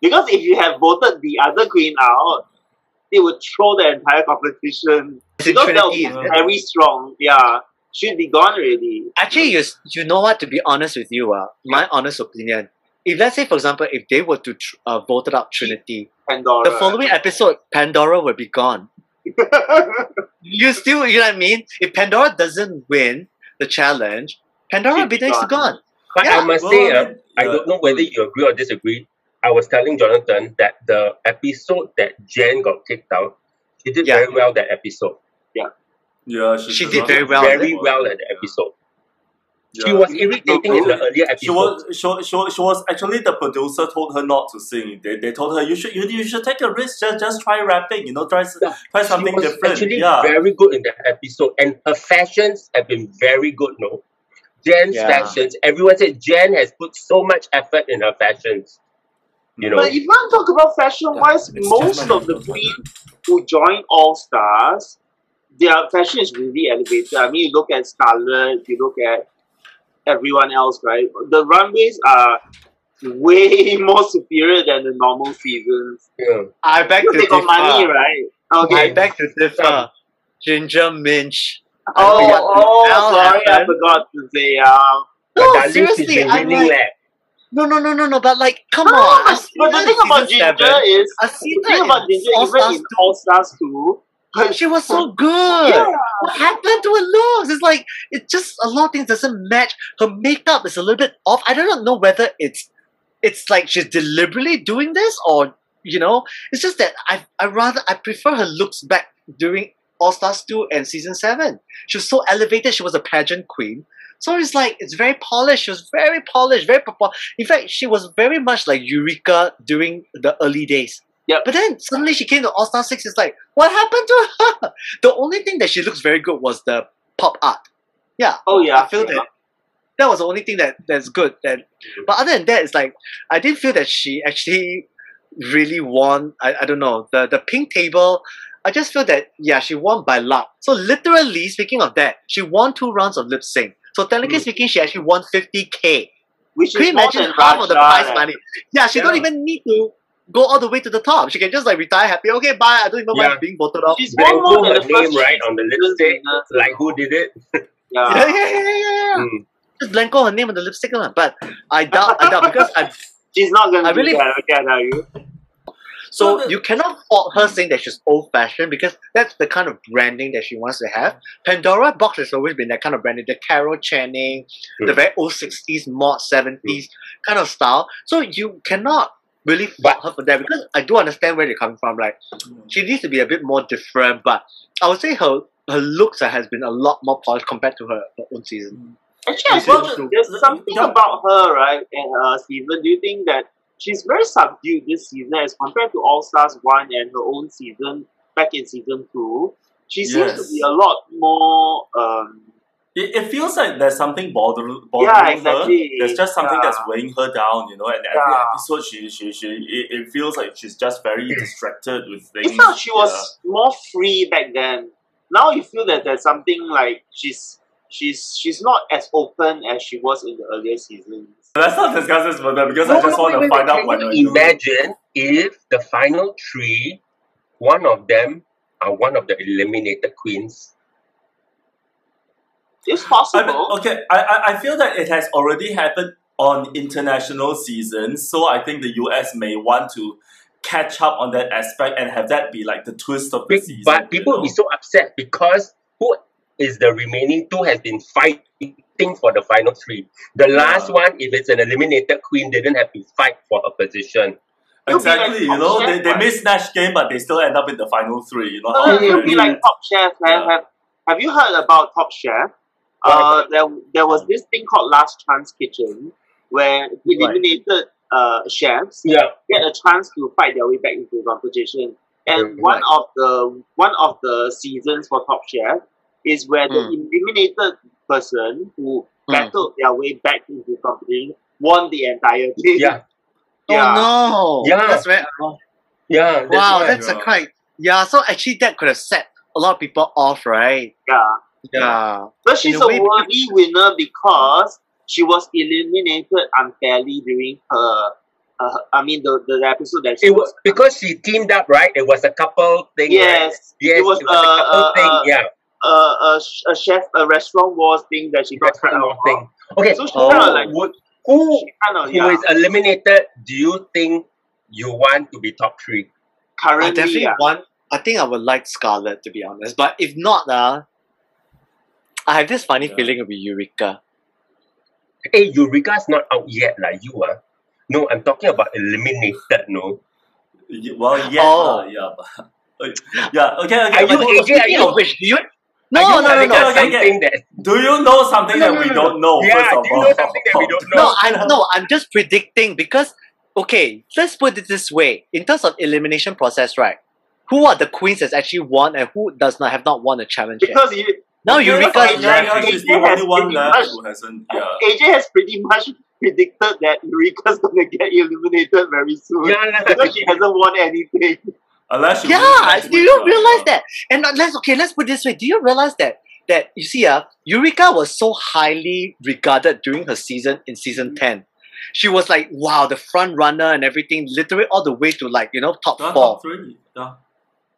Because if you have voted the other queen out, it would throw the entire competition. Is it Because that would Trinity, be is it? very strong. Yeah, should be gone already. actually you, you know what to be honest with you uh, my honest opinion if let's say for example if they were to tr- uh, voted out trinity Pandora. the following episode pandora would be gone you still you know what i mean if pandora doesn't win the challenge pandora She'd be be next to gone. gone But Yeah. I must Well, say, I uh, I don't know whether you agree or disagree. I was telling Jonathan that the episode that Jen got kicked out, she did Yeah. very well that episode. Yeah, she, She did very well. to Very vote. well at the episode. Yeah. She was irritating in the earlier She was, episode. she, was- she, was- she was actually the producer told her not to sing. They, they told her you should you, you should take a risk. Just just try rapping. You know, try s- Yeah. try She something was different. actually Yeah, very good in that episode, and her fashions have been very good. No, Jen's Yeah. fashions. Everyone said Jen has put so much effort in her fashions. You know, But if you want to talk about fashion wise, It's most of the queens who join All Stars, their fashion is really elevated. I mean, you look at Scarlet, you look at everyone else, right? The runways are way more superior than the normal seasons. yeah. i beg Because to they got money, differ right? I Okay. beg to differ. Ginger Minj. Oh, I don't know what oh, sorry, I forgot to say. Um, But No, seriously, I'm winning like, leh. no, no, no, no, no. But like, come no, on. but, but the thing about Ginger seven. is, I've the thing about Ginger, All even Stars in All Stars 2, But She was so good. yeah, What happened to her looks? It's like it just a lot of things doesn't match. Her makeup is a little bit off. I don't know whether it's it's like she's deliberately doing this or you know. It's just that I I rather I prefer her looks back during All Stars two and season seven. She was so elevated. She was a pageant queen. So it's like it's very polished. She was very polished, very proper. In fact, she was very much like Eureka during the early days. Yep. But then suddenly she came to All Star Six. It's like, what happened to her? The only thing that she looks very good was the pop art. Yeah, oh yeah, I feel that that was the only thing that that's good. That, but other than that, it's like I didn't feel that she actually really won. I, I don't know the the pink table. I just feel that yeah, she won by luck. So literally speaking of that, she won two rounds of lip sync. So technically Mm. speaking, she actually won fifty k. which Can you imagine half of the prize money? Yeah, she don't even need to go all the way to the top. She can just like retire happy. Okay, bye. I don't even Yeah. mind being voted off. She's won more Blanco than her the first name right on the season lipstick. winners. Like who did it? Yeah. Yeah, yeah, yeah, yeah, yeah. Mm. Just blanco her name on the lipstick, lah. But I doubt, I doubt because I She's not gonna I do really- that. Okay, I tell you. So So the- you cannot fault her saying that she's old fashioned because that's the kind of branding that she wants to have. Pandora Boxx has always been that kind of branding, the Carol Channing, the Hmm. very old sixties, mod seventies kind of style. So you cannot really fault her for that because I do understand where they're coming from. Like she needs to be a bit more different, but I would say her her looks has been a lot more polished compared to her, her own season. Actually, I This think there's something Yeah. about her, right, and uh, Steven. Do you think that she's very subdued this season as compared to All Stars one and her own season back in season two? She seems to be a lot more. Um, It, it feels like there's something bother, bothering Yeah, exactly. her. There's just something Yeah. that's weighing her down, you know. And every Yeah. episode, she, she, she, it, it feels like she's just very mm. distracted with things. it felt she Yeah. was more free back then. Now you feel that there's something like she's she's she's not as open as she was in the earlier seasons. Let's not discuss this further because No, I just no, want to wait, find wait, out what Can you're you doing. imagine if the final three, one of them are one of the eliminated queens? It's I possible. mean, okay, I, I, I feel that it has already happened on international seasons, so I think the US may want to catch up on that aspect and have that be like the twist of the Big- season. but people you will be so upset because who is the remaining two has been fighting for the final three. The last Yeah. one, if it's an eliminated queen, didn't have to fight for a position. It'll be like Exactly, you know, they, they right? may snatch game, but they still end up in the final three. You know, no, it'll be like Top Chef. man. Yeah. Have, have you heard about Top Chef? Uh, there, there was this thing called Last Chance Kitchen where eliminated uh, chefs Yeah. get a chance to fight their way back into the competition. And one right. of the one of the seasons for Top Chef is where the Mm. eliminated person who Mm. battled their way back into the competition won the entire thing. Yeah. Yeah. Oh no! Yeah. That's very Yeah. That's wow. why. That's a Yeah. quite yeah. So actually, that could have set a lot of people off, right? yeah. Yeah. But she's In a, a worthy winner because she was eliminated unfairly during her. Uh, I mean, the, the episode that she It was because she teamed up, right? It was a couple thing. right? Yes, Yes, it was, a couple uh, thing. uh, yeah, uh, a, sh- a chef, a restaurant wars thing that she got cut restaurant out. law thing. Okay, So she Oh. kind of like would, who she kind of who yeah. is eliminated? Do you think you want to be top three? currently I definitely yeah. want. I think I would like Scarlet to be honest, but if not, uh, I have this funny Yeah. feeling it'll be Eureka. Hey, Eureka's not out yet, like you are. No, I'm talking about eliminated. No, Well, yeah, Oh. uh, yeah, but, uh, yeah. Okay, okay. Are you but- AJ? Are you? of which, do you? No, are you no, no, no. okay, okay. that Do you know something No, that no, we no, don't know? Yeah, first of do you all? know something that we don't know? No, I'm no, I'm just predicting because okay, let's put it this way. In terms of elimination process, right? Who are the queens that's actually won and who does not have not won a challenge yet? because you, Now Yeah, Eureka's yeah, yeah, the AJ has only one pretty left much- who hasn't. Yeah. AJ has pretty much predicted that Eureka's gonna get eliminated very soon. yeah. Because she hasn't won anything. Unless she Yeah, wins next do week, you realize that? And uh, let's okay, let's put it this way. Do you realize that that you see, uh, Eureka was so highly regarded during her season in season ten. She was like, wow, the front runner and everything, literally all the way to like, you know, top Yeah, four. top three. Yeah.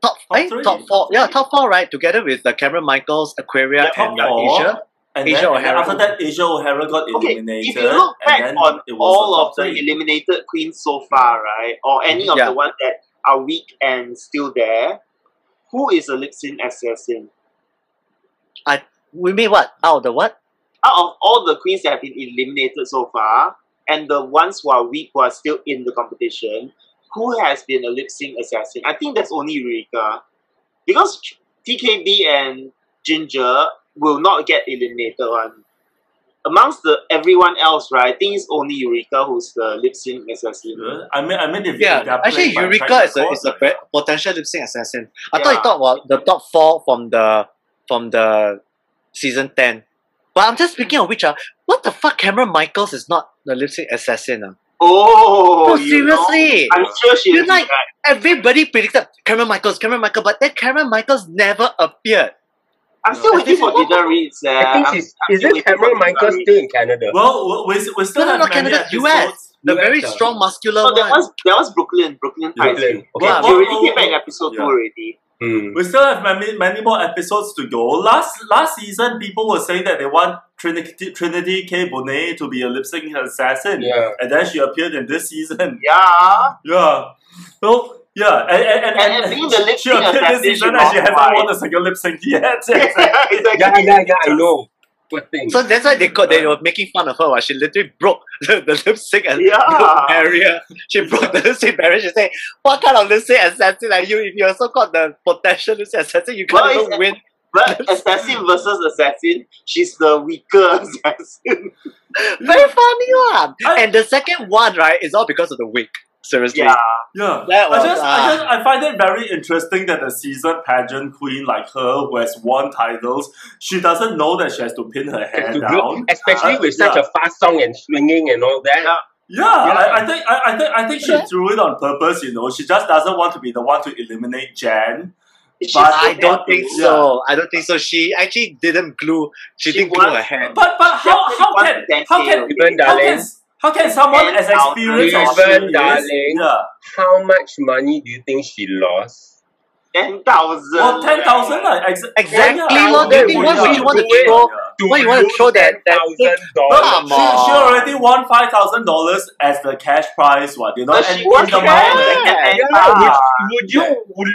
Top, Top eh? three. top four. Yeah, top four, right? Together with uh, Cameron Michaels, Aquaria, Yeah, and uh, four. Asia. And Asia then, and after that, Asia O'Hara got Okay, eliminated. if you look back on all the of the eliminated queens so far, right, or any of Yeah. the ones that are weak and still there, who is a sync assassin? We mean what? Out of the what? Out of all the queens that have been eliminated so far, and the ones who are weak who are still in the competition, who has been a lip sync assassin? I think that's only Eureka. Because TKB and Ginger will not get eliminated one. Amongst the everyone else, right? I think it's only Eureka who's the lip sync assassin. Yeah. I mean, I mean, if Yeah, they're actually, playing Eureka is a, is a like- potential lip sync assassin. I thought you Yeah. talked about the top four from the from the season ten. But I'm just speaking of which, uh, what the fuck? Cameron Michaels is not the lip sync assassin. Uh. Oh, No, you know? seriously. I'm sure she You're like- right. Everybody predicted Cameron Michaels, Cameron Michaels, but then Cameron Michaels never appeared. I'm still Yeah. waiting for Dida Ritz. Uh, I think I'm- she's I'm isn't waiting for Cameron Michaels Michael still in Canada? Well, we, we still No, no, no, Canada, US. episodes. The US, very uh, strong muscular Oh, that one. was that was Brooklyn. Brooklyn Heights. Brooklyn. Okay. Yeah, She well, already well, came back in episode yeah. two already. Hmm. We still have many, many more episodes to go. Last last season, people were saying that they want Trinity, Trinity K. Bonet to be a lip sync assassin, Yeah. and then she appeared in this season. Yeah. Yeah. So yeah, and and, and, And- and being the lip she sync appeared this assassin, season she and she hasn't won a single lip sync yet. exactly. Yeah, yeah, yeah. I know. So that's why they got they uh. were making fun of her. While she literally broke the, the lip sync and Yeah. barrier. She broke the lip sync barrier. She said, "What kind of lip sync assassin are you? If you're so called the potential lip sync assassin, you can't even win." But assassin versus assassin, she's the weaker assassin. Very funny one. And the second one, right, is all because of the wig. Seriously. Yeah. Yeah, That was, I just, I ah. just, I find it very interesting that a seasoned pageant queen like her, who has won titles, she doesn't know that she has to pin her hair To down. do- especially Uh, with such a fast song and swinging and all that. Yeah. Yeah, Yeah. I, I think, I, I think, I think she threw it on purpose. You know, she just doesn't want to be the one to eliminate Jan. She's But I don't happy. think so. I don't think so. She actually didn't glue. She, She didn't glue her hair. But but how how can to dance how can here. Even how can how can someone as experienced as dollars. she Even is, darling. yeah, how much money do you think she lost? ten thousand. well ten thousand like ex- Exactly, yeah, Lord. yeah, Do you think why yeah, you want to yeah, throw- yeah. To Why you wanna lose throw that- that- $10,000 No, she, she already won five thousand dollars as the cash prize, what you know? But and she was in the cash. moment, and Yeah, ah, would, would you would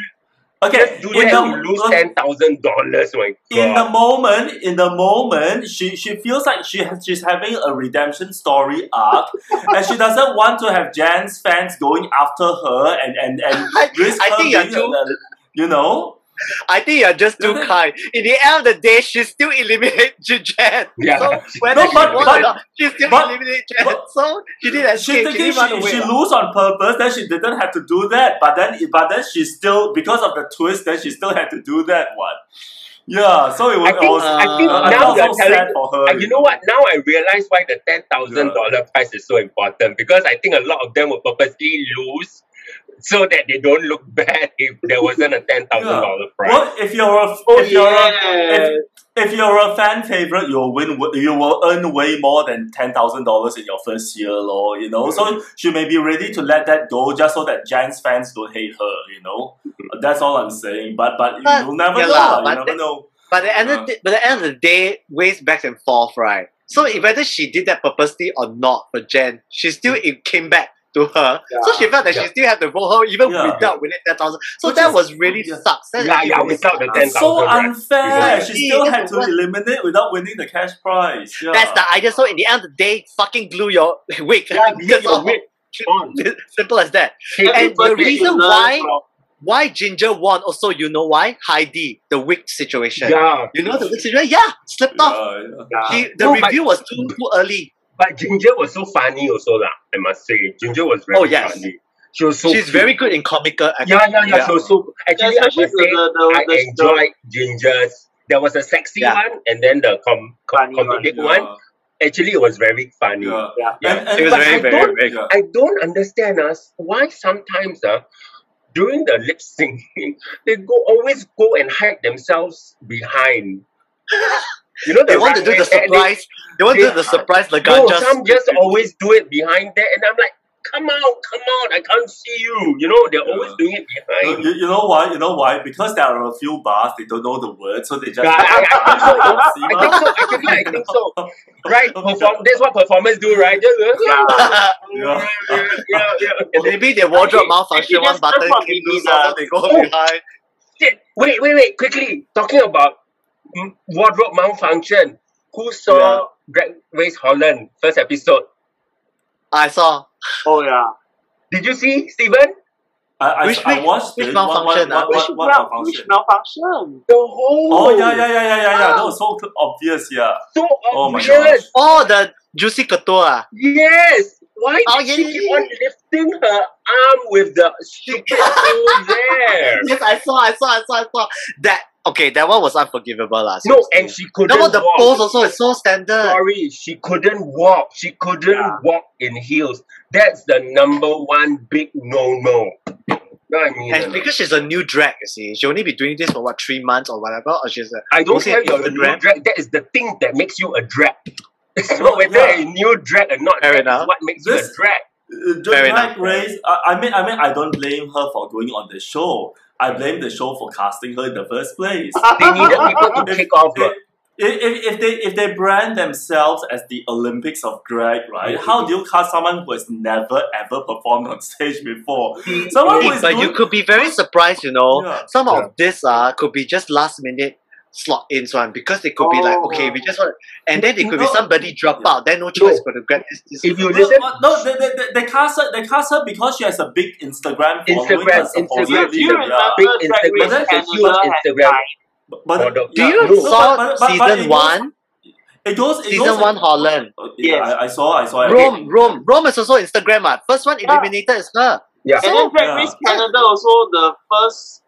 okay, do that the lose ten thousand dollars? My in the moment, in the moment, she she feels like she has, she's having a redemption story arc, and she doesn't want to have Jan's fans going after her and and and risk I her think being too- a- you know. I think you're just too kind. In the end of the day, she still eliminate Jen. Yeah. So whether No, she won or not, she still but- eliminate Jen. but- so she did She escape. She, thinking didn't run she, away. she lose on purpose, then she didn't have to do that. But then but then she still because of the twist, then she still had to do that one. Yeah, so it was, I think, it was I think Uh, now you're so sad telling for her. Uh, you know what? Now I realize why the ten thousand dollar prize is so important because I think a lot of them will purposely lose so that they don't look bad if there wasn't a ten thousand dollar prize. Well, if you're a Oh if you're a, if, if you're a fan favorite, you'll win. You will earn way more than ten thousand dollars in your first year, or you know. So she may be ready to let that go just so that Giants fans don't hate her. You know, that's all I'm saying. But but you- But- you'll never yeah know. lah, lah, you never that- know. But at the end Uh. of the, but at the end of the day, ways back and forth, right? So whether she did that purposely or not for Jen, she still it came back to her. So she felt that Yeah. she still had to vote her even Yeah. without winning ten thousand. So Which that is- was really yeah. sucks. That's Yeah, yeah, without the sucks. 10,000. So right? unfair. Exactly. She still That's had to what- eliminate without winning the cash prize. Yeah. That's the idea. So in the end of the day, fucking glue your wig. Yeah, glue your wig on. Simple as that. And the reason why from- why Ginger won also, you know why? Heidi, the wig situation. Yeah, You know the wig situation? Yeah, slipped off. Yeah, yeah. Yeah. She, the No, but- review was too too early. But Ginger was so funny also lah. I must say, Ginger was very Oh, yes. funny. She was so. She's cute. very good in comical acting. Yeah, yeah, yeah. Yeah. She was so. Actually, I Especially must say, the, the, I the, the, enjoyed Ginger's. There was a sexy Yeah. one, and then the com, com Funny one, comedic Yeah. one. Actually, it was very funny. Yeah. Yeah. Yeah. And, and, It was But very, I very, don't- very yeah. I don't understand us why sometimes uh, during the lip syncing they go always go and hide themselves behind. You know They want to do the runway, they- surprise. They want to do the surprise The No, Laganja. some just always do it behind there, and I'm like, come out, come out, I can't see you. You know, they're always doing it You, behind. you- you know why? You know why? Because there are a few bars they don't know the words, so they just. Yeah, I, I think so. I think so. Actually, I think so. Right? Perform. That's what performers do, right? Just, uh, Yeah. Yeah. yeah, yeah, yeah. Maybe their wardrobe Okay, malfunction actually, one button came loose, so they go Oh. behind. Wait, wait, wait. Quickly. Talking about wardrobe malfunction. Who saw Drag Race Holland first episode? I saw. Oh yeah. Did you see, Stephen? I, I, Which- I which- watched which it. What- malfunction, What, what, Which, what, what malfunction? which malfunction? The whole. Oh yeah, yeah, yeah, yeah, yeah, yeah. That was so obvious. Yeah. So Oh my obvious. Oh, the Juicy Kutoure. Yes. Why Oh, did yeah, she yeah, keep yeah. on lifting her arm with the stupid tool there? Yes, I saw, I saw, I saw, I saw. That okay, that one was unforgivable, lah. No, and she couldn't That one, the walk. pose also is so standard. Sorry, she couldn't walk. She couldn't Yeah. walk in heels. That's the number one big no-no. No, I mean, And because she's a new drag, you see, she only be doing this for what three months or whatever, or she's a I don't mostly care you're a new Instagram. drag. That is the thing that makes you a drag. It's No, not whether yeah. a new drag or not. Fair That is enough. what makes you a drag. Uh, Fair Drag enough. Race. I, I mean, I mean, I don't blame her for going on the show. I blame the show for casting her in the first place. They needed people to If- kick off her. If, if, if they if they brand themselves as the Olympics of drag, right? How do you cast someone who has never ever performed on stage before? Someone who Hey, is but you could be very surprised, you know. Yeah. Some Yeah. of this uh could be just last minute slot in one because they could be like, Oh. okay, we just want, and then it could be somebody drop Yeah. out, then no choice but to grab this. this If you No, listen, no, no, they, they, they, they cast her. They cast her because she has a big Instagram. Instagram, Instagram. Do you remember yeah. Big Drag Instagram, a huge Instagram. But, but Model. Do yeah, you no, saw but- but- but- but season it one? It goes. It Season goes one Holland. Uh, Yeah, Yes. I, I saw. I saw. it. Roem, Roem, Roem is also Instagram. Ah, first one eliminated is her. yeah. And then Drag Yeah. Canada also the first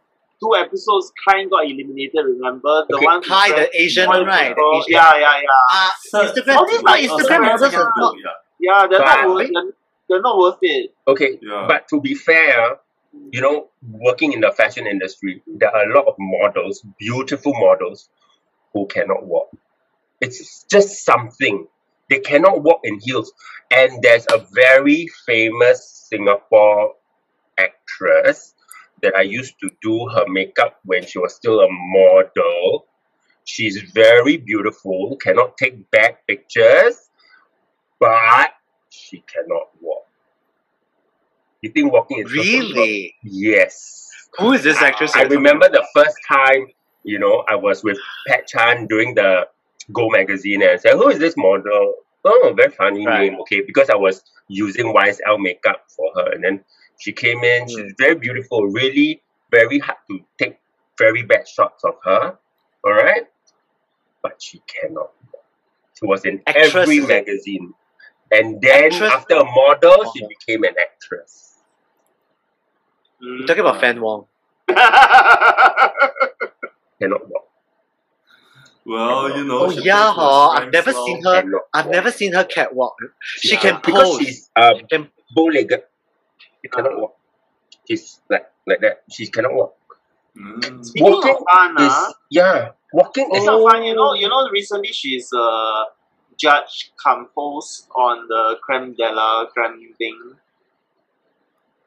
two episodes kind got eliminated. Remember the Okay. one? with Hi, the Asian one one, right? The Asian. Yeah, yeah, yeah. Uh, So- Instagram, all these no, like Instagram Instagram models are not. Yeah. Yeah, they're But- not worth. They're, they're not worth it. Okay, Yeah. but to be fair, you know, working in the fashion industry, there are a lot of models, beautiful models, who cannot walk. It's just something. They cannot walk in heels. And there's a very famous Singapore actress that I used to do her makeup when she was still a model. She's very beautiful, cannot take back pictures, but she cannot walk. You think walking is just a work? Really? Yes. Who is this actress? I remember the first time, you know, I was with Pat Chan during the Go magazine and I said, Who is this model? Oh, very funny Right. name. Okay, because I was using YSL makeup for her. And then she came in, she's very beautiful, really very hard to take very bad shots of her. All right. But she cannot. She was in Actress, every magazine. And then Actress? after a model, she became an actress. You're talking about Fann Wong. Cannot walk. Well, you know. Oh yeah, plays huh? I've never well. seen her. I've walk. never seen her catwalk. She Yeah, can because pose. she's um, She can bow-legged. She cannot walk. She's like like that. She cannot walk. Mm. Speaking Walking of fun, Is ah, yeah, walking is it's not fun. You know, you know. Recently, she's a judge composed on the creme de la creme thing.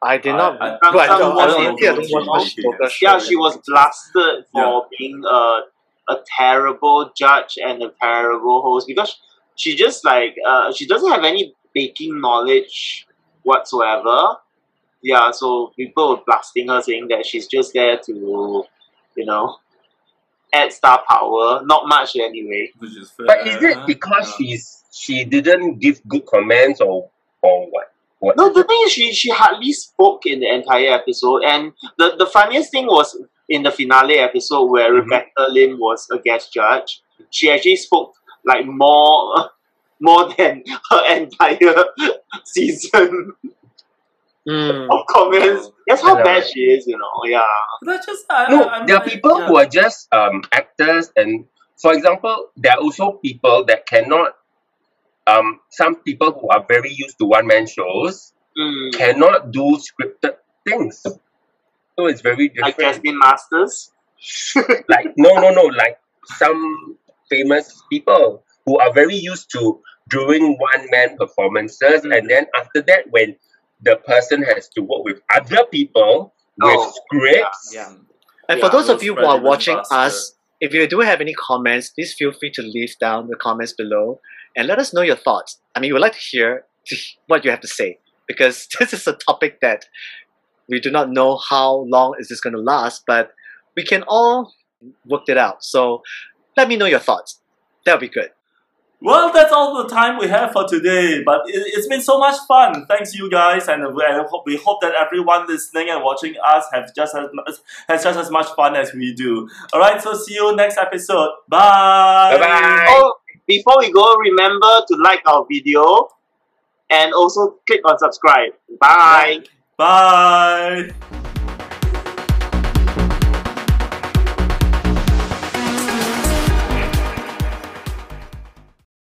I did I- not. I- I don't. I don't. I don't watch watch much it. poker show. Yeah, she was blasted for being a a terrible judge and a terrible host because she just like uh she doesn't have any baking knowledge whatsoever. Yeah, so people were blasting her saying that she's just there to, you know, add star power. Not much anyway. Which is fair. But is it because Yeah. she's she didn't give good comments or or what? What? No, the thing is, she she hardly spoke in the entire episode, and the the funniest thing was in the finale episode where Mhm. Rebecca Lim was a guest judge. She actually spoke like more more than her entire season Mm. of comments. That's how bad she is, you know. Yeah. But just I, No, I, I there are people yeah. who are just um actors, and for example, there are also people that cannot. Um, some people who are very used to one man shows Mm. cannot do scripted things. So it's very Like different. Jasmine Masters. like no no no like some famous people who are very used to doing one man performances Mm. and then after that when the person has to work with other people with Oh, scripts Yeah. And for those of you who are watching faster. us, if you do have any comments, please feel free to leave down the comments below and let us know your thoughts. I mean, we'd like to hear what you have to say because this is a topic that we do not know how long is this going to last, but we can all work it out. So let me know your thoughts. That would be good. Well, that's all the time we have for today. But it, has been so much fun. Thanks, you guys, and, and we hope that everyone listening and watching us have just as has just as much fun as we do. All right, so see you next episode. Bye. Bye bye. Oh, before we go, remember to like our video and also click on subscribe. Bye. Bye.